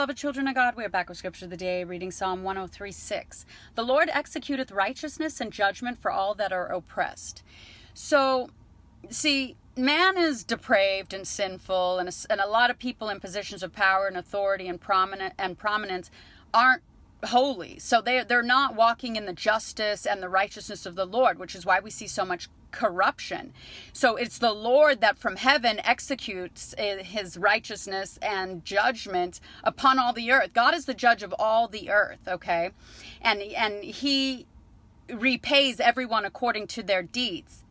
Beloved children of God, we are back with Scripture of the Day, reading Psalm 103 6. The Lord executeth righteousness and judgment for all that are oppressed. So, see, man is depraved and sinful, and a, and a lot of people in positions of power and authority and prominent and prominence aren't holy. So they they're not walking in the justice and the righteousness of the Lord, which is why we see so much corruption. So it's the Lord that from heaven executes eh, his righteousness and judgment upon all the earth. God is the judge of all the earth, okay? And and he repays everyone according to their deeds.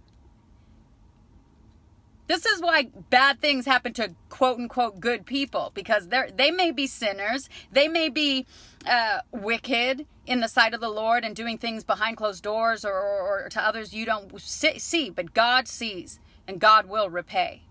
This is why bad things happen to quote unquote good people because they they may be sinners, they may be uh, wicked in the sight of the Lord and doing things behind closed doors or, or, or to others you don't see, but God sees and God will repay.